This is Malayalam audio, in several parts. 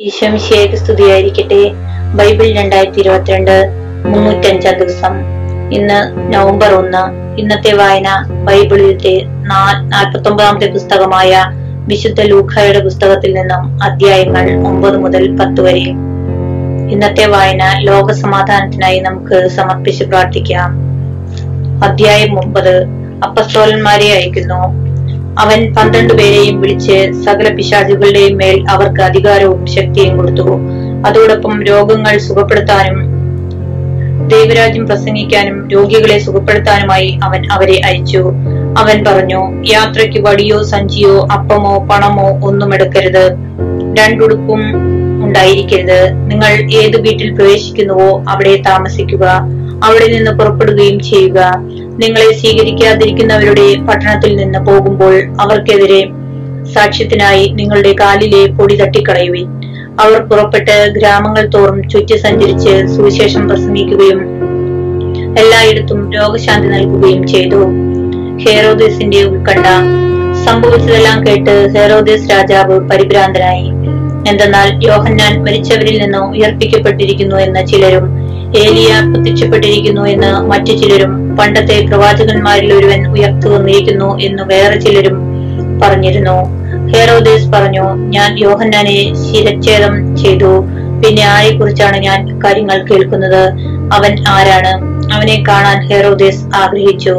ഈശംശിയേക്ക് സ്തുതിയായിരിക്കട്ടെ. ബൈബിൾ രണ്ടായിരത്തി ഇരുപത്തിരണ്ട് മുന്നൂറ്റഞ്ചാം ദിവസം. ഇന്ന് നവംബർ ഒന്ന്. ഇന്നത്തെ വായന ബൈബിളിലത്തെ നാൽപ്പത്തി ഒമ്പതാമത്തെ പുസ്തകമായ വിശുദ്ധ ലൂഖയുടെ പുസ്തകത്തിൽ നിന്നും അധ്യായങ്ങൾ ഒമ്പത് മുതൽ പത്ത് വരെ. ഇന്നത്തെ വായന ലോക സമാധാനത്തിനായി നമുക്ക് സമർപ്പിച്ച് പ്രാർത്ഥിക്കാം. അധ്യായം ഒമ്പത്. അപ്പസ്തോലന്മാരെ അയക്കുന്നു. അവൻ പന്ത്രണ്ട് പേരെയും വിളിച്ച് സകല പിശാചുകളുടെയും മേൽ അവർക്ക് അധികാരവും ശക്തിയും കൊടുത്തു. അതോടൊപ്പം രോഗങ്ങൾ സുഖപ്പെടുത്താനും ദൈവരാജ്യം പ്രസംഗിക്കാനും രോഗികളെ സുഖപ്പെടുത്താനുമായി അവൻ അവരെ അയച്ചു. അവൻ പറഞ്ഞു യാത്രയ്ക്ക് വടിയോ സഞ്ചിയോ അപ്പമോ പണമോ ഒന്നും എടുക്കരുത്. രണ്ടുടുപ്പും ഉണ്ടായിരിക്കരുത്. നിങ്ങൾ ഏത് വീട്ടിൽ പ്രവേശിക്കുന്നുവോ അവിടെ താമസിക്കുക. അവിടെ നിന്ന് പുറപ്പെടുകയും ചെയ്യുക. നിങ്ങളെ സ്വീകരിക്കാതിരിക്കുന്നവരുടെ പട്ടണത്തിൽ നിന്ന് പോകുമ്പോൾ അവർക്കെതിരെ സാക്ഷ്യത്തിനായി നിങ്ങളുടെ കാലിലെ പൊടി തട്ടിക്കളയുവിൻ. അവർ പുറപ്പെട്ട് ഗ്രാമങ്ങൾ തോറും ചുറ്റി സഞ്ചരിച്ച് സുവിശേഷം പ്രസംഗിക്കുകയും എല്ലായിടത്തും രോഗശാന്തി നൽകുകയും ചെയ്തു. ഹേറോദേസിന്റെ ഉത്കണ്ഠ സംഭവിച്ചതെല്ലാം കേട്ട് ഹേറോദേസ് രാജാവ് പരിഭ്രാന്തനായി. എന്തെന്നാൽ യോഹന്നാൻ മരിച്ചവരിൽ നിന്നോ ഉയർപ്പിക്കപ്പെട്ടിരിക്കുന്നു എന്ന ചിലരും ഏലിയ പ്രത്യക്ഷപ്പെട്ടിരിക്കുന്നു എന്ന് മറ്റു ചിലരും പണ്ടത്തെ പ്രവാചകന്മാരിൽ ഒരുവൻ ഉയർത്തു വന്നിരിക്കുന്നു എന്ന് വേറെ ചിലരും പറഞ്ഞിരുന്നു. ഹേറോദേസ് പറഞ്ഞു ഞാൻ യോഹന്നാനെ ശിരച്ഛേദം ചെയ്തു. പിന്നെ ആരെ കുറിച്ചാണ് ഞാൻ കാര്യങ്ങൾ കേൾക്കുന്നത്? അവൻ ആരാണ്? അവനെ കാണാൻ ഹേറോദേസ് ആഗ്രഹിച്ചു.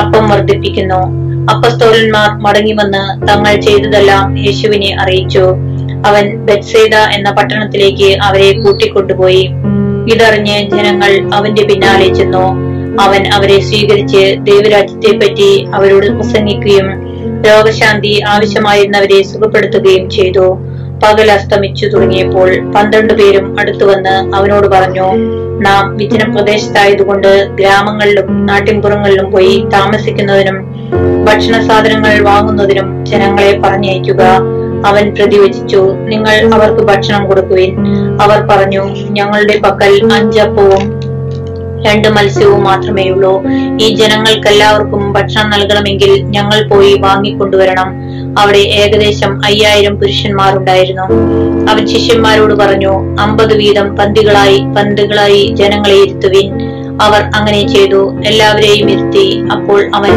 അപ്പം വർദ്ധിപ്പിക്കുന്നു. അപ്പസ്തോലന്മാർ മടങ്ങി വന്ന് തങ്ങൾ ചെയ്തതെല്ലാം യേശുവിനെ അറിയിച്ചു. അവൻ ബെത്സേദ എന്ന പട്ടണത്തിലേക്ക് അവരെ കൂട്ടിക്കൊണ്ടുപോയി. ഇതറിഞ്ഞ് ജനങ്ങൾ അവന്റെ പിന്നാലെ ചെന്നു. അവൻ അവരെ സ്വീകരിച്ച് ദൈവരാജ്യത്തെ പറ്റി അവരോട് പ്രസംഗിക്കുകയും രോഗശാന്തി ആവശ്യമായിരുന്നവരെ സുഖപ്പെടുത്തുകയും ചെയ്തു. പകൽ അസ്തമിച്ചു തുടങ്ങിയപ്പോൾ പന്ത്രണ്ട് പേരും അടുത്തു വന്ന് അവനോട് പറഞ്ഞു നാം വിജന പ്രദേശത്തായതുകൊണ്ട് ഗ്രാമങ്ങളിലും നാട്ടിൻപുറങ്ങളിലും പോയി താമസിക്കുന്നതിനും ഭക്ഷണ സാധനങ്ങൾ വാങ്ങുന്നതിനും ജനങ്ങളെ പറഞ്ഞയക്കുക. അവൻ പ്രതിവചിച്ചു നിങ്ങൾ അവർക്ക് ഭക്ഷണം കൊടുക്കുവിൻ. അവർ പറഞ്ഞു ഞങ്ങളുടെ പക്കൽ അഞ്ചപ്പവും രണ്ട് മത്സ്യവും മാത്രമേ ഉള്ളൂ. ഈ ജനങ്ങൾക്കെല്ലാവർക്കും ഭക്ഷണം നൽകണമെങ്കിൽ ഞങ്ങൾ പോയി വാങ്ങിക്കൊണ്ടുവരണം. അവിടെ ഏകദേശം അയ്യായിരം പുരുഷന്മാരുണ്ടായിരുന്നു. അവൻ ശിഷ്യന്മാരോട് പറഞ്ഞു അമ്പത് വീതം പന്തികളായി പന്തുകളായി ജനങ്ങളെ ഇരുത്തുവിൻ. അവർ അങ്ങനെ ചെയ്തു. എല്ലാവരെയും ഇരുത്തി അപ്പോൾ അവൻ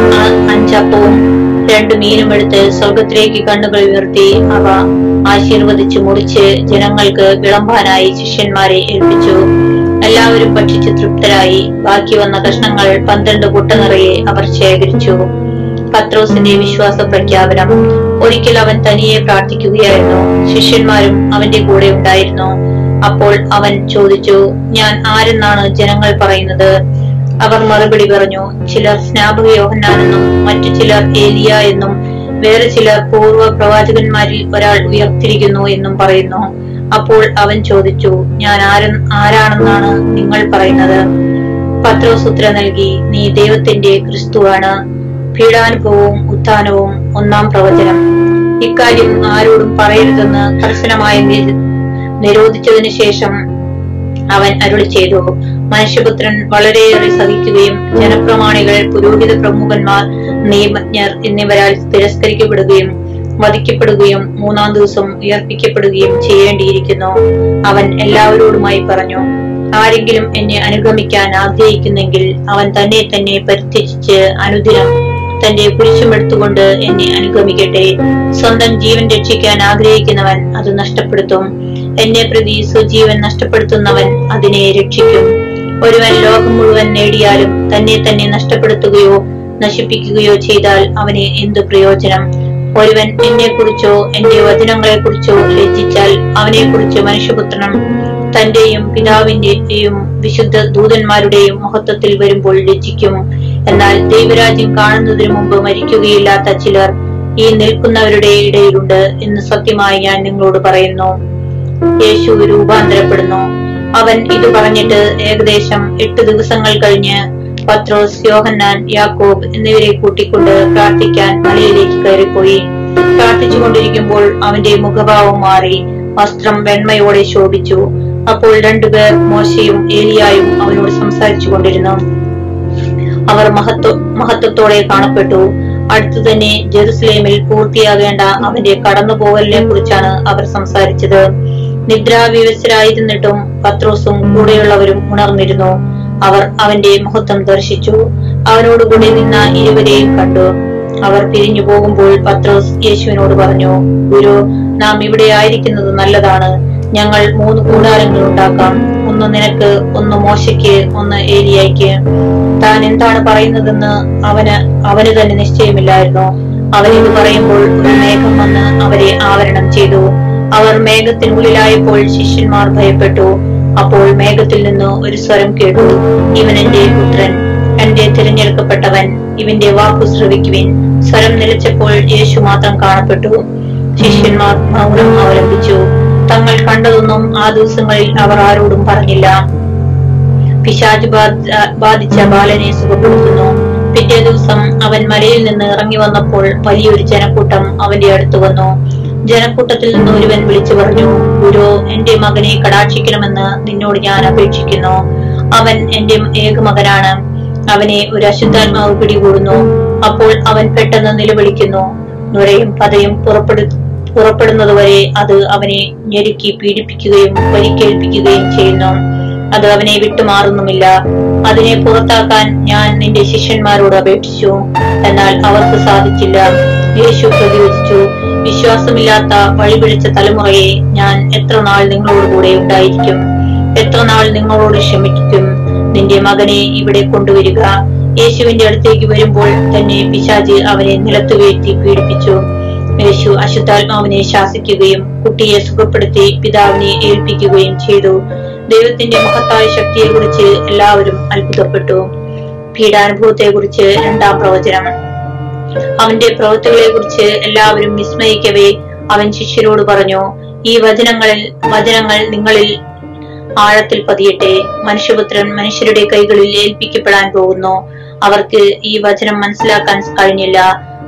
അഞ്ചപ്പവും രണ്ടു മീനും എടുത്ത് സ്വർഗത്തിലേക്ക് കണ്ണുകൾ ഉയർത്തി അവ ആശീർവദിച്ച് മുറിച്ച് ജനങ്ങൾക്ക് വിളമ്പാനായി ശിഷ്യന്മാരെ ഏൽപ്പിച്ചു. എല്ലാവരും ഭക്ഷിച്ച് തൃപ്തരായി. ബാക്കി വന്ന കഷ്ണങ്ങൾ പന്ത്രണ്ട് കുട്ട നിറയെ അവർ ശേഖരിച്ചു. പത്രോസിന്റെ വിശ്വാസ പ്രഖ്യാപനം. ഒരിക്കൽ അവൻ തനിയെ പ്രാർത്ഥിക്കുകയായിരുന്നു. ശിഷ്യന്മാരും അവന്റെ കൂടെ ഉണ്ടായിരുന്നു. അപ്പോൾ അവൻ ചോദിച്ചു ഞാൻ ആരെന്നാണ് ജനങ്ങൾ പറയുന്നത്? അവർ മറുപടി പറഞ്ഞു ചിലർ സ്നാപക യോഹന്നാനെന്നും മറ്റു ചിലർ ഏലിയ എന്നും വേറെ ചിലർ പൂർവ പ്രവാചകന്മാരിൽ ഒരാൾ ഉയർത്തിരിക്കുന്നു എന്നും പറയുന്നു. അപ്പോൾ അവൻ ചോദിച്ചു ഞാൻ ആര ആരാണെന്നാണ് നിങ്ങൾ പറയുന്നത്? പത്രോസ് നൽകി നീ ദൈവത്തിന്റെ ക്രിസ്തുവാണ്. പീഡാനുഭവവും ഉത്ഥാനവും ഒന്നാം പ്രവചനം. ഇക്കാര്യം ആരോടും പറയരുതെന്ന് കർശനമായി നിരോധിച്ചതിനു ശേഷം അവൻ അരുളി ചെയ്തു മനുഷ്യപുത്രൻ വളരെയേറെ സഹിക്കുകയും ജനപ്രമാണികൾ പുരോഹിത പ്രമുഖന്മാർ നിയമജ്ഞർ എന്നിവരാൽ തിരസ്കരിക്കപ്പെടുകയും വധിക്കപ്പെടുകയും മൂന്നാം ദിവസം ഉയർപ്പിക്കപ്പെടുകയും ചെയ്യേണ്ടിയിരിക്കുന്നു. അവൻ എല്ലാവരോടുമായി പറഞ്ഞു ആരെങ്കിലും എന്നെ അനുഗമിക്കാൻ ആഗ്രഹിക്കുന്നെങ്കിൽ അവൻ തന്നെ തന്നെ പരിത്യജിച്ച് അനുദിനം തന്റെ കുരിശുമെടുത്തുകൊണ്ട് എന്നെ അനുഗമിക്കട്ടെ. സ്വന്തം ജീവൻ രക്ഷിക്കാൻ ആഗ്രഹിക്കുന്നവൻ അത് നഷ്ടപ്പെടുത്തും. എന്നെ പ്രതി സ്വജീവൻ നഷ്ടപ്പെടുത്തുന്നവൻ അതിനെ രക്ഷിക്കും. ഒരുവൻ ലോകം മുഴുവൻ നേടിയാലും തന്നെ തന്നെ നഷ്ടപ്പെടുത്തുകയോ നശിപ്പിക്കുകയോ ചെയ്താൽ അവന് എന്തു പ്രയോജനം? ഒരുവൻ എന്നെ കുറിച്ചോ എന്റെ വചനങ്ങളെ കുറിച്ചോ ലജ്ജിച്ചാൽ അവനെ കുറിച്ച് മനുഷ്യപുത്രനും തന്റെയും പിതാവിന്റെയും വിശുദ്ധ ദൂതന്മാരുടെയും മഹത്വത്തിൽ വരുമ്പോൾ ലജ്ജിക്കും. എന്നാൽ ദൈവരാജ്യം കാണുന്നതിന് മുമ്പ് മരിക്കുകയില്ലാത്ത ചിലർ ഈ നിൽക്കുന്നവരുടെ ഇടയിലുണ്ട് എന്ന് സത്യമായി ഞാൻ നിങ്ങളോട് പറയുന്നു. യേശു രൂപാന്തരപ്പെടുന്നു. അവൻ ഇത് പറഞ്ഞിട്ട് ഏകദേശം എട്ട് ദിവസങ്ങൾ കഴിഞ്ഞ് പത്രോസ് യോഹന്നാൻ യാക്കോബ് എന്നിവരെ കൂട്ടിക്കൊണ്ട് പ്രാർത്ഥിക്കാൻ മലയിലേക്ക് കയറിപ്പോയി. പ്രാർത്ഥിച്ചുകൊണ്ടിരിക്കുമ്പോൾ അവന്റെ മുഖഭാവം മാറി വസ്ത്രം വെണ്മയോടെ ശോഭിച്ചു. അപ്പോൾ രണ്ടുപേർ മോശയും ഏലിയായും അവനോട് സംസാരിച്ചു കൊണ്ടിരുന്നു അവർ മഹത്വ മഹത്വത്തോടെ കാണപ്പെട്ടു. അടുത്തു തന്നെ ജെറുസലേമിൽ പൂർത്തിയാകേണ്ട അവന്റെ കടന്നുപോകലിനെ കുറിച്ചാണ് അവർ സംസാരിച്ചത്. നിദ്രാവിവശരായിരുന്നിട്ടും പത്രോസും കൂടെയുള്ളവരും ഉണർന്നിരുന്നു. അവർ അവന്റെ മഹത്വം ദർശിച്ചു. അവനോടുകൂടി നിന്ന ഇരുവരെയും കണ്ടു. അവർ പിരിഞ്ഞു പോകുമ്പോൾ പത്രോസ് യേശുവിനോട് പറഞ്ഞു ഗുരു നാം ഇവിടെ ആയിരിക്കുന്നത് നല്ലതാണ്. ഞങ്ങൾ മൂന്ന് കൂടാരങ്ങൾ ഉണ്ടാക്കാം. ഒന്ന് നിനക്ക് ഒന്ന് മോശയ്ക്ക് ഒന്ന് ഏരിയയ്ക്ക് താൻ എന്താണ് പറയുന്നതെന്ന് അവന് അവന് തന്നെ നിശ്ചയമില്ലായിരുന്നു. അവരിത് പറയുമ്പോൾ ഒരു മേഘം വന്ന് അവരെ ആവരണം ചെയ്തു. അവർ മേഘത്തിനുള്ളിലായപ്പോൾ ശിഷ്യന്മാർ ഭയപ്പെട്ടു. അപ്പോൾ മേഘത്തിൽ നിന്ന് ഒരു സ്വരം കേട്ടു. ഇവൻ എന്റെ പുത്രൻ എന്റെ തിരഞ്ഞെടുക്കപ്പെട്ടവൻ ഇവന്റെ വാക്കു ശ്രവിക്കുവിൻ. സ്വരം നിലച്ചപ്പോൾ യേശു മാത്രം കാണപ്പെട്ടു. ശിഷ്യന്മാർ മൗനം അവലംബിച്ചു. തങ്ങൾ കണ്ടതൊന്നും ആ ദിവസങ്ങളിൽ അവർ ആരോടും പറഞ്ഞില്ല. പിശാജ് ബാധ- ബാധിച്ച ബാലനെ സുഖപ്പെടുത്തുന്നു. പിറ്റേ ദിവസം അവൻ മലയിൽ നിന്ന് ഇറങ്ങി വന്നപ്പോൾ വലിയൊരു ജനക്കൂട്ടം അവന്റെ അടുത്ത് വന്നു. ജനക്കൂട്ടത്തിൽ നിന്ന് ഒരുവൻ വിളിച്ചു പറഞ്ഞു ഗുരു എന്റെ മകനെ കടാക്ഷിക്കണമെന്ന് നിന്നോട് ഞാൻ അപേക്ഷിക്കുന്നു. അവൻ എന്റെ ഏകമകനാണ്. അവനെ ഒരു അശുദ്ധാത്മാവ് പിടികൂടുന്നു. അപ്പോൾ അവൻ പെട്ടെന്ന് നിലവിളിക്കുന്നു. നുരയും പതയും പുറപ്പെടു പുറപ്പെടുന്നതുവരെ അത് അവനെ ഞെരുക്കി പീഡിപ്പിക്കുകയും പരിക്കേൽപ്പിക്കുകയും ചെയ്യുന്നു. അത് അവനെ വിട്ടുമാറുന്നുമില്ല അതിനെ പുറത്താക്കാൻ ഞാൻ നിന്റെ ശിഷ്യന്മാരോട് അപേക്ഷിച്ചു. എന്നാൽ അവർക്ക് സാധിച്ചില്ല. യേശു പ്രതിവചിച്ചു വിശ്വാസമില്ലാത്ത വഴിപിഴച്ച തലമുറയെ ഞാൻ എത്ര നാൾ നിങ്ങളോട് കൂടെ ഉണ്ടായിരിക്കും? എത്ര നാൾ നിങ്ങളോട് ക്ഷമിക്കും? നിന്റെ മകനെ ഇവിടെ കൊണ്ടുവരിക. യേശുവിന്റെ അടുത്തേക്ക് വരുമ്പോൾ തന്നെ പിശാജ് അവനെ നിലത്തു വീഴ്ത്തി പീഡിപ്പിച്ചു. യേശു അശുദ്ധാത്മാവിനെ ശാസിക്കുകയും കുട്ടിയെ സുഖപ്പെടുത്തി പിതാവിനെ ഏൽപ്പിക്കുകയും ചെയ്തു. ദൈവത്തിന്റെ മഹത്തായ ശക്തിയെ കുറിച്ച് എല്ലാവരും അത്ഭുതപ്പെട്ടു. പീഡാനുഭവത്തെ കുറിച്ച് രണ്ടാം പ്രവചനം. അവന്റെ പ്രവൃത്തികളെ കുറിച്ച് എല്ലാവരും വിസ്മയിക്കവേ അവൻ ശിഷ്യരോട് പറഞ്ഞു ഈ വചനങ്ങളിൽ വചനങ്ങൾ നിങ്ങളിൽ ആഴത്തിൽ പതിയട്ടെ. മനുഷ്യപുത്രൻ മനുഷ്യരുടെ കൈകളിൽ ഏൽപ്പിക്കപ്പെടാൻ പോകുന്നു. അവർക്ക് ഈ വചനം മനസ്സിലാക്കാൻ കഴിഞ്ഞില്ല.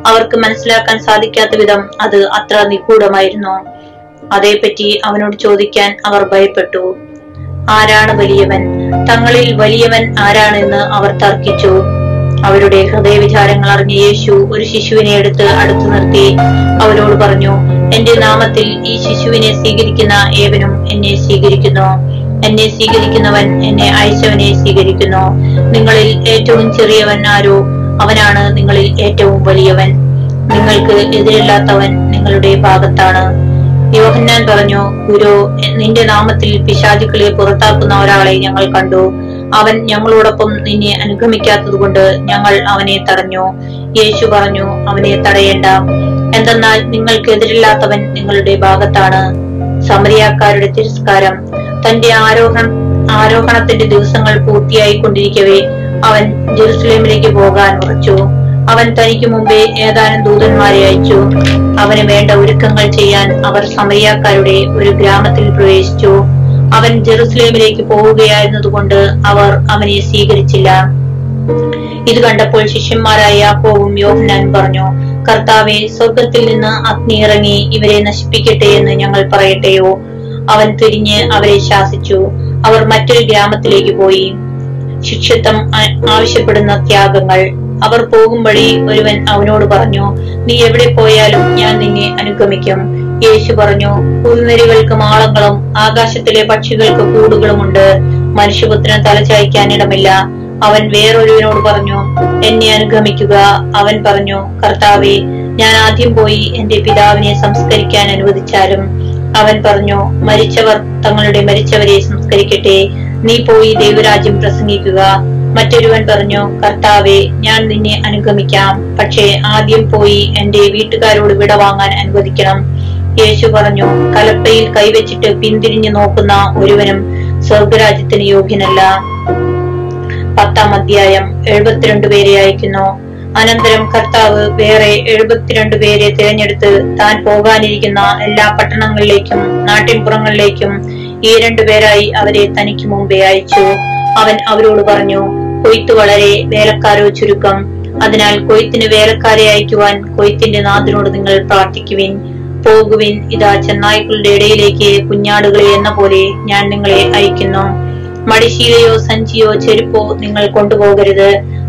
അവർക്ക് മനസ്സിലാക്കാൻ സാധിക്കാത്ത വിധം അത് അത്ര നിഗൂഢമായിരുന്നു. അതേപ്പറ്റി അവനോട് ചോദിക്കാൻ അവർ ഭയപ്പെട്ടു. ആരാണ് വലിയവൻ? തങ്ങളിൽ വലിയവൻ ആരാണെന്ന് അവർ തർക്കിച്ചു. അവരുടെ ഹൃദയവിചാരങ്ങൾ അറിഞ്ഞ യേശു ഒരു ശിശുവിനെ എടുത്ത് അടുത്തു നിർത്തി. അവരോട് പറഞ്ഞു എന്റെ നാമത്തിൽ ഈ ശിശുവിനെ സ്വീകരിക്കുന്ന ഏവനും എന്നെ സ്വീകരിക്കുന്നു. എന്നെ സ്വീകരിക്കുന്നവൻ എന്നെ അയച്ചവനെ സ്വീകരിക്കുന്നു. നിങ്ങളിൽ ഏറ്റവും ചെറിയവൻ ആരോ? അവനാണ് നിങ്ങളിൽ ഏറ്റവും വലിയവൻ. നിങ്ങൾക്ക് എതിരില്ലാത്തവൻ നിങ്ങളുടെ ഭാഗത്താണ്. യോഹന്നാൻ പറഞ്ഞു ഗുരു നിന്റെ നാമത്തിൽ പിശാചുക്കളെ പുറത്താക്കുന്ന ഒരാളെ ഞങ്ങൾ കണ്ടു. അവൻ ഞങ്ങളോടൊപ്പം നിന്നെ അനുഗമിക്കാത്തതുകൊണ്ട് ഞങ്ങൾ അവനെ തടഞ്ഞു. യേശു പറഞ്ഞു അവനെ തടയേണ്ട. എന്തെന്നാൽ നിങ്ങൾക്കെതിരില്ലാത്തവൻ നിങ്ങളുടെ ഭാഗത്താണ്. സമരിയാക്കാരുടെ തിരസ്കാരം. തന്റെ ആരോഹണം ആരോഹണത്തിന്റെ ദിവസങ്ങൾ പൂർത്തിയായി കൊണ്ടിരിക്കവേ അവൻ ജെറുസലേമിലേക്ക് പോകാൻ ഉറച്ചു. അവൻ തനിക്ക് മുമ്പേ ഏതാനും ദൂതന്മാരെ അയച്ചു. അവന് വേണ്ട ഒരുക്കങ്ങൾ ചെയ്യാൻ അവർ സമരിയാക്കാരുടെ ഒരു ഗ്രാമത്തിൽ പ്രവേശിച്ചു. അവൻ ജെറുസലേമിലേക്ക് പോവുകയായിരുന്നതുകൊണ്ട് അവർ അവനെ സ്വീകരിച്ചില്ല. ഇത് കണ്ടപ്പോൾ ശിഷ്യന്മാരായ യാക്കോവും യോഹനാൻ പറഞ്ഞു കർത്താവെ സ്വർഗത്തിൽ നിന്ന് അഗ്നി ഇറങ്ങി ഇവരെ നശിപ്പിക്കട്ടെ എന്ന് ഞങ്ങൾ പറയട്ടെയോ? അവൻ തിരിഞ്ഞ് അവരെ ശാസിച്ചു. അവർ മറ്റൊരു ഗ്രാമത്തിലേക്ക് പോയി. ശിക്ഷിത്വം ആവശ്യപ്പെടുന്ന ത്യാഗങ്ങൾ. അവർ പോകും ഒരുവൻ അവനോട് പറഞ്ഞു നീ എവിടെ പോയാലും ഞാൻ നിന്നെ അനുഗമിക്കും. യേശു പറഞ്ഞു പുൽനരികൾക്ക് മാളങ്ങളും ആകാശത്തിലെ പക്ഷികൾക്ക് കൂടുകളുമുണ്ട്. മനുഷ്യപുത്രന് തലചായ്ക്കാൻ ഇടമില്ല. അവൻ വേറൊരുവിനോട് പറഞ്ഞു എന്നെ അനുഗമിക്കുക. അവൻ പറഞ്ഞു കർത്താവെ ഞാൻ ആദ്യം പോയി എന്റെ പിതാവിനെ സംസ്കരിക്കാൻ അനുവദിച്ചാലും. അവൻ പറഞ്ഞു മരിച്ചവർ തങ്ങളുടെ മരിച്ചവരെ സംസ്കരിക്കട്ടെ. നീ പോയി ദൈവരാജ്യം പ്രസംഗിക്കുക. മറ്റൊരുവൻ പറഞ്ഞു കർത്താവെ ഞാൻ നിന്നെ അനുഗമിക്കാം. പക്ഷേ ആദ്യം പോയി എന്റെ വീട്ടുകാരോട് വിട വാങ്ങാൻ അനുവദിക്കണം. യേശു പറഞ്ഞു കലപ്പയിൽ കൈവച്ചിട്ട് പിന്തിരിഞ്ഞു നോക്കുന്ന ഒരുവനും സ്വർഗരാജ്യത്തിന് യോഗ്യനല്ല. പത്താം അധ്യായം എഴുപത്തിരണ്ട് പേരെ അയക്കുന്നു. അനന്തരം കർത്താവ് വേറെ എഴുപത്തിരണ്ട് പേരെ തിരഞ്ഞെടുത്ത് താൻ പോകാനിരിക്കുന്ന എല്ലാ പട്ടണങ്ങളിലേക്കും നാട്ടിൻപുറങ്ങളിലേക്കും ഈ രണ്ടുപേരായി അവരെ തനിക്ക് മുമ്പേ അയച്ചു. അവൻ അവരോട് പറഞ്ഞു കൊയ്ത്ത് വളരെ വേലക്കാരോ ചുരുക്കം. അതിനാൽ കൊയ്ത്തിന് വേലക്കാരെ അയക്കുവാൻ കൊയ്ത്തിന്റെ നാഥനോട് നിങ്ങൾ പ്രാർത്ഥിക്കുവിൻ. പോകുവിൻ. ഇതാ ചെന്നായ്ക്കളുടെ ഇടയിലേക്ക് കുഞ്ഞാടുകളെ എന്ന പോലെ ഞാൻ നിങ്ങളെ അയക്കുന്നു. മടിശീലയോ സഞ്ചിയോ ചെരുപ്പോ നിങ്ങൾ കൊണ്ടുപോകരുത്.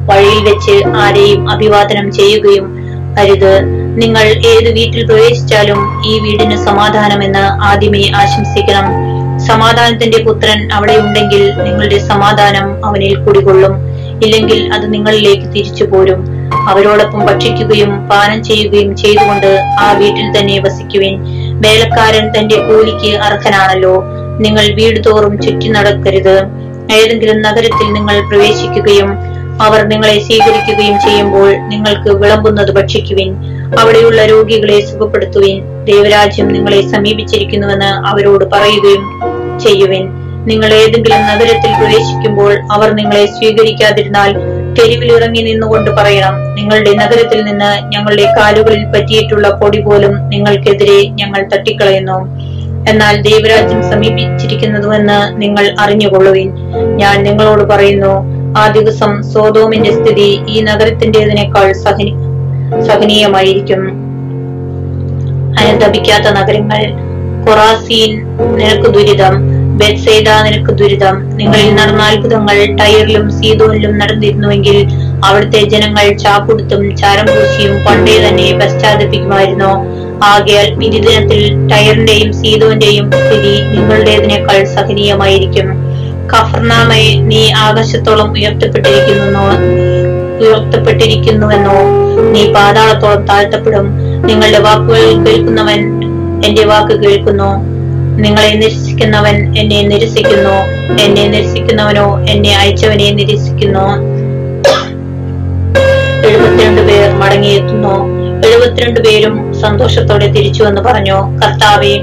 വഴിയിൽ വെച്ച് ആരെയും അഭിവാദനം ചെയ്യുകയും അരുത്. നിങ്ങൾ ഏത് വീട്ടിൽ പ്രവേശിച്ചാലും ഈ വീടിന് സമാധാനമെന്ന് ആദ്യമേ ആശംസിക്കണം. സമാധാനത്തിന്റെ പുത്രൻ അവിടെ ഉണ്ടെങ്കിൽ നിങ്ങളുടെ സമാധാനം അവനിൽ കുടികൊള്ളും. ഇല്ലെങ്കിൽ അത് നിങ്ങളിലേക്ക് തിരിച്ചു പോരും. അവരോടൊപ്പം ഭക്ഷിക്കുകയും പാനം ചെയ്യുകയും ചെയ്തുകൊണ്ട് ആ വീട്ടിൽ തന്നെ വസിക്കുവിൻ. വേലക്കാരൻ തന്റെ കൂലിക്ക് അർഹനാണല്ലോ. നിങ്ങൾ വീട് തോറും ചുറ്റി നടക്കരുത്. ഏതെങ്കിലും നഗരത്തിൽ നിങ്ങൾ പ്രവേശിക്കുകയും അവർ നിങ്ങളെ സ്വീകരിക്കുകയും ചെയ്യുമ്പോൾ നിങ്ങൾക്ക് വിളമ്പുന്നത് ഭക്ഷിക്കുവിൻ. അവിടെയുള്ള രോഗികളെ സുഖപ്പെടുത്തുവിൻ. ദൈവരാജ്യം നിങ്ങളെ സമീപിച്ചിരിക്കുന്നുവെന്ന് അവരോട് പറയുകയും ചെയ്യുവിൻ. നിങ്ങൾ ഏതെങ്കിലും നഗരത്തിൽ പ്രവേശിക്കുമ്പോൾ അവർ നിങ്ങളെ സ്വീകരിക്കാതിരുന്നാൽ തെരുവിൽ ഇറങ്ങി നിന്നുകൊണ്ട് പറയണം നിങ്ങളുടെ നഗരത്തിൽ നിന്ന് ഞങ്ങളുടെ കാലുകളിൽ പറ്റിയിട്ടുള്ള പൊടി പോലും നിങ്ങൾക്കെതിരെ ഞങ്ങൾ തട്ടിക്കളയുന്നു. എന്നാൽ ദൈവരാജ്യം സമീപിച്ചിരിക്കുന്നുവെന്ന് നിങ്ങൾ അറിഞ്ഞുകൊള്ളുവിൻ. ഞാൻ നിങ്ങളോട് പറയുന്നു ആ ദിവസം സോതോമിന്റെ സ്ഥിതി ഈ നഗരത്തിന്റേതിനേക്കാൾ സഹനി സഹനീയമായിരിക്കും. അനുദപിക്കാത്ത നഗരങ്ങൾ കൊറാസീൻ നിനക്ക് ദുരിതം. ബെത്സേദ നിനക്ക് ദുരിതം. നിങ്ങളിൽ നടന്ന അത്ഭുതങ്ങൾ ടയറിലും സീതോനിലും നടന്നിരുന്നുവെങ്കിൽ അവിടുത്തെ ജനങ്ങൾ ചാക്കുടുത്തും ചാരം പൂശിയും പണ്ടേ തന്നെ പശ്ചാത്തപിക്കുമായിരുന്നു. ആകയാൽ വിധിദിനത്തിൽ ടയറിന്റെയും സീതോന്റെയും സ്ഥിതി നിങ്ങളുടേതിനേക്കാൾ സഹനീയമായിരിക്കും. കഫർനാമയെ നീ ആകാശത്തോളം ഉയർത്തപ്പെട്ടിരിക്കുന്നു ഉയർത്തപ്പെട്ടിരിക്കുന്നുവെന്നോ? നീ പാതാളത്തോളം താഴ്ത്തപ്പെടും. നിങ്ങളുടെ വാക്കുകൾ കേൾക്കുന്നവൻ എന്റെ വാക്ക് കേൾക്കുന്നു. നിങ്ങളെ നിരസിക്കുന്നവൻ എന്നെ നിരസിക്കുന്നു. എന്നെ നിരസിക്കുന്നവനോ എന്നെ അയച്ചവനെ നിരസിക്കുന്നു. എഴുപത്തിരണ്ട് പേർ മടങ്ങിയെത്തുന്നു. എഴുപത്തിരണ്ട് പേരും സന്തോഷത്തോടെ തിരിച്ചു എന്ന് പറഞ്ഞു കർത്താവെ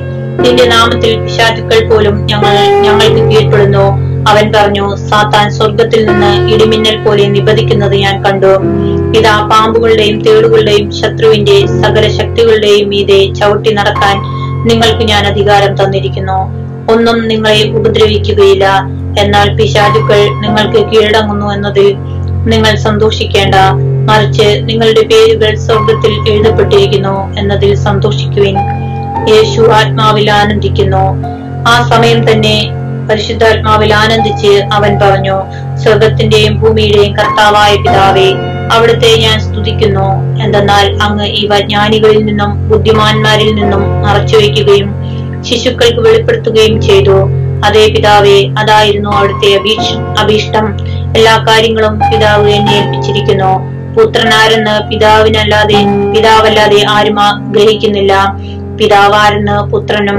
നിന്റെ നാമത്തിൽ പിശാചുക്കൾ പോലും ഞങ്ങൾ ഞങ്ങൾക്ക് കീഴ്പ്പെടുന്നു. അവൻ പറഞ്ഞു സാത്താൻ സ്വർഗത്തിൽ നിന്ന് ഇടിമിന്നൽ പോലെ നിബദിക്കുന്നത് ഞാൻ കണ്ടു. ഇതാ പാമ്പുകളുടെയും തേടുകളുടെയും ശത്രുവിന്റെ സകല ശക്തികളുടെയും മീതെ ചവിട്ടി നടക്കാൻ നിങ്ങൾക്ക് ഞാൻ അധികാരം തന്നിരിക്കുന്നു. ഒന്നും നിങ്ങളെ ഉപദ്രവിക്കുകയില്ല. എന്നാൽ പിശാചുക്കൾ നിങ്ങൾക്ക് കീഴടങ്ങുന്നു എന്നതിൽ നിങ്ങൾ സന്തോഷിക്കേണ്ട. മറിച്ച് നിങ്ങളുടെ പേരുകൾ സ്വർഗത്തിൽ എഴുതപ്പെട്ടിരിക്കുന്നു എന്നതിൽ സന്തോഷിക്കുവിൻ. യേശു ആത്മാവിൽ ആനന്ദിക്കുന്നു. ആ സമയം തന്നെ പരിശുദ്ധാത്മാവിൽ ആനന്ദിച്ച് അവൻ പറഞ്ഞു സ്വർഗത്തിന്റെയും ഭൂമിയുടെയും കർത്താവായ പിതാവേ അവിടുത്തെ ഞാൻ സ്തുതിക്കുന്നു. എന്തെന്നാൽ അങ്ങ് ഈ ജ്ഞാനികളിൽ നിന്നും ബുദ്ധിമാന്മാരിൽ നിന്നും മറച്ചുവെക്കുകയും ശിശുക്കൾക്ക് വെളിപ്പെടുത്തുകയും ചെയ്തു. അതേ പിതാവേ അതായിരുന്നു അവിടുത്തെ അഭീഷ് അഭീഷ്ടം. എല്ലാ കാര്യങ്ങളും പിതാവ് എന്നെ ഏൽപ്പിച്ചിരിക്കുന്നു. പുത്രനാരെന്ന് പിതാവിനല്ലാതെ പിതാവല്ലാതെ ആരും ആഗ്രഹിക്കുന്നില്ല ഗ്രഹിക്കുന്നില്ല. പിതാവാരെന്ന് പുത്രനും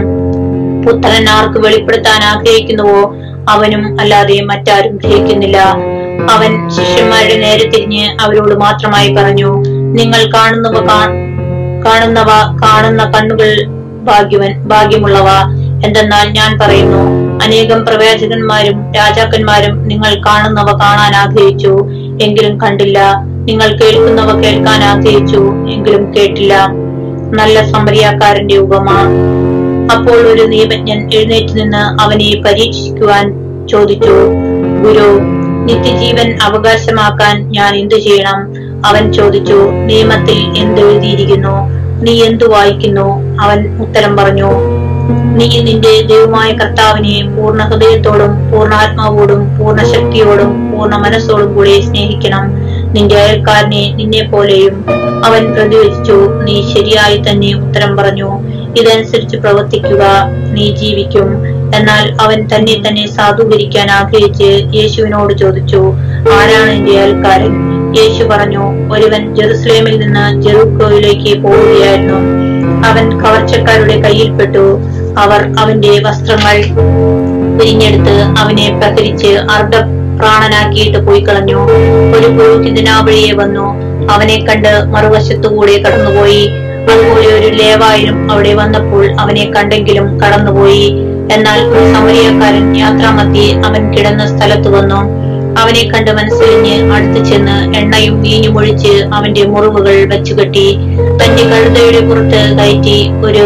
പുത്രൻ ആർക്ക് വെളിപ്പെടുത്താൻ ആഗ്രഹിക്കുന്നുവോ അവനും അല്ലാതെ മറ്റാരും ഗ്രഹിക്കുന്നില്ല. അവൻ ശിഷ്യന്മാരുടെ നേരെ തിരിഞ്ഞ് അവരോട് മാത്രമായി പറഞ്ഞു നിങ്ങൾ കാണുന്നവ കാണുന്നവ കാണുന്ന കണ്ണുകൾ ഭാഗ്യവൻ ഭാഗ്യമുള്ളവ. എന്തെന്നാൽ ഞാൻ പറയുന്നു അനേകം പ്രവാചകന്മാരും രാജാക്കന്മാരും നിങ്ങൾ കാണുന്നവ കാണാൻ ആഗ്രഹിച്ചു എങ്കിലും കണ്ടില്ല. നിങ്ങൾ കേൾക്കുന്നവ കേൾക്കാൻ ആഗ്രഹിച്ചു എങ്കിലും കേട്ടില്ല. നല്ല സമരിയാക്കാരന്റെ ഉപമ. അപ്പോൾ ഒരു നിയമജ്ഞൻ എഴുന്നേറ്റ് നിന്ന് അവനെ പരീക്ഷിക്കുവാൻ ചോദിച്ചു ഗുരു നിത്യജീവൻ അവകാശമാക്കാൻ ഞാൻ എന്തു ചെയ്യണം? അവൻ ചോദിച്ചു നിയമത്തിൽ എന്തെഴുതിയിരിക്കുന്നു? നീ എന്തു വായിക്കുന്നു? അവൻ ഉത്തരം പറഞ്ഞു നീ നിന്റെ ദൈവമായ കർത്താവിനെ പൂർണ ഹൃദയത്തോടും പൂർണാത്മാവോടും പൂർണ ശക്തിയോടും പൂർണ മനസ്സോടും കൂടി സ്നേഹിക്കണം. നിന്റെ അയൽക്കാരനെ നിന്നെ പോലെയും അവൻ പ്രതിവചിച്ചു നീ ശരിയായി തന്നെ ഉത്തരം പറഞ്ഞു. ഇതനുസരിച്ച് പ്രവർത്തിക്കുക നീ ജീവിക്കും. എന്നാൽ അവൻ തന്നെ തന്നെ സാധൂകരിക്കാൻ ആഗ്രഹിച്ച് യേശുവിനോട് ചോദിച്ചു ആരാണ് എന്റെ അയൽക്കാരൻ? യേശു പറഞ്ഞു ഒരുവൻ ജെറുസലേമിൽ നിന്ന് ജെറുക്കോയിലേക്ക് പോവുകയായിരുന്നു. അവൻ കവർച്ചക്കാരുടെ കയ്യിൽപ്പെട്ടു. അവർ അവന്റെ വസ്ത്രങ്ങൾ പിരിഞ്ഞെടുത്ത് അവനെ പ്രസരിച്ച് അർദ്ധ പ്രാണനാക്കിയിട്ട് പോയി കളഞ്ഞു ഒരു പുരോഹിതനാവഴിയെ വന്നു. അവനെ കണ്ട് മറുവശത്തുകൂടെ കടന്നുപോയി. അതുപോലെ ഒരു ലേവായിരും അവിടെ വന്നപ്പോൾ അവനെ കണ്ടെങ്കിലും കടന്നുപോയി. എന്നാൽ ഒരു സമരിയക്കാരൻ യാത്രാമധ്യേ അവൻ കിടന്ന സ്ഥലത്ത് വന്നു. അവനെ കണ്ട് മനസ്സിലിഞ്ഞ് അടുത്തു ചെന്ന് എണ്ണയും വീഞ്ഞും ഒഴിച്ച് അവന്റെ മുറിവുകൾ വെച്ചുകെട്ടി. തന്റെ കഴുതയുടെ പുറത്ത് കയറ്റി ഒരു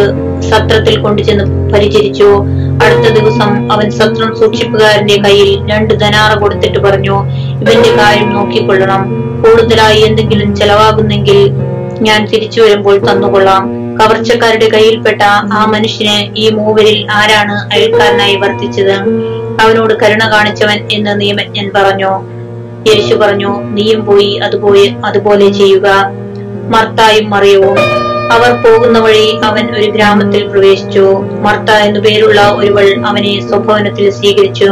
സത്രത്തിൽ കൊണ്ടുചെന്ന് പരിചരിച്ചു. അടുത്ത ദിവസം അവൻ സത്രം സൂക്ഷിപ്പുകാരന്റെ കയ്യിൽ രണ്ട് ധനാറ കൊടുത്തിട്ട് പറഞ്ഞു ഇവന്റെ കാര്യം നോക്കിക്കൊള്ളണം. കൂടുതലായി എന്തെങ്കിലും ചെലവാകുന്നെങ്കിൽ ഞാൻ തിരിച്ചു വരുമ്പോൾ തന്നുകൊള്ളാം. കവർച്ചക്കാരുടെ കയ്യിൽപ്പെട്ട ആ മനുഷ്യന് ഈ മൂവരിൽ ആരാണ് അയൽക്കാരനായി വർത്തിച്ചത്? അവനോട് കരുണ കാണിച്ചവൻ എന്ന് നിയമജ്ഞൻ പറഞ്ഞു. യേശു പറഞ്ഞു നീയും പോയി അതുപോലെ അതുപോലെ ചെയ്യുക. മർത്തായും മറിയവും. അവർ പോകുന്ന വഴി അവൻ ഒരു ഗ്രാമത്തിൽ പ്രവേശിച്ചു. മർത്ത എന്നു പേരുള്ള ഒരുവൾ അവനെ സ്വഭവനത്തിൽ സ്വീകരിച്ചു.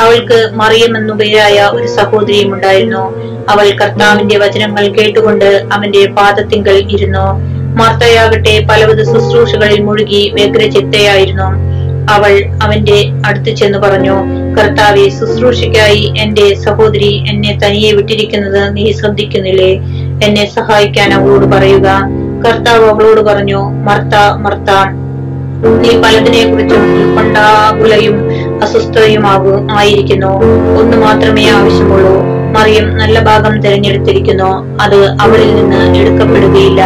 അവൾക്ക് മറിയം എന്നു പേരായ ഒരു സഹോദരിയും ഉണ്ടായിരുന്നു. അവൾ കർത്താവിന്റെ വചനങ്ങൾ കേട്ടുകൊണ്ട് അവന്റെ പാദത്തിങ്കൽ ഇരുന്നു. മർത്തയാകട്ടെ പലവിധ ശുശ്രൂഷകളിൽ മുഴുകി വ്യഗ്രചിത്തയായിരുന്നു. അവൾ അവന്റെ അടുത്ത് ചെന്ന് പറഞ്ഞു കർത്താവെ ശുശ്രൂഷയ്ക്കായി എന്റെ സഹോദരി എന്നെ തനിയെ വിട്ടിരിക്കുന്നത് നീ ശ്രദ്ധിക്കുന്നില്ലേ? എന്നെ സഹായിക്കാൻ അവളോട് പറയുക. കർത്താവ് അവളോട് പറഞ്ഞു മർത്ത മർത്ത. നീ പലതിനെ കുറിച്ചും അസ്വസ്ഥതയുമാകും ആയിരിക്കുന്നു. ഒന്ന് മാത്രമേ ആവശ്യമുള്ളൂ. മറിയം നല്ല ഭാഗം തിരഞ്ഞെടുത്തിരിക്കുന്നു. അത് അവളിൽ നിന്ന് എടുക്കപ്പെടുകയില്ല.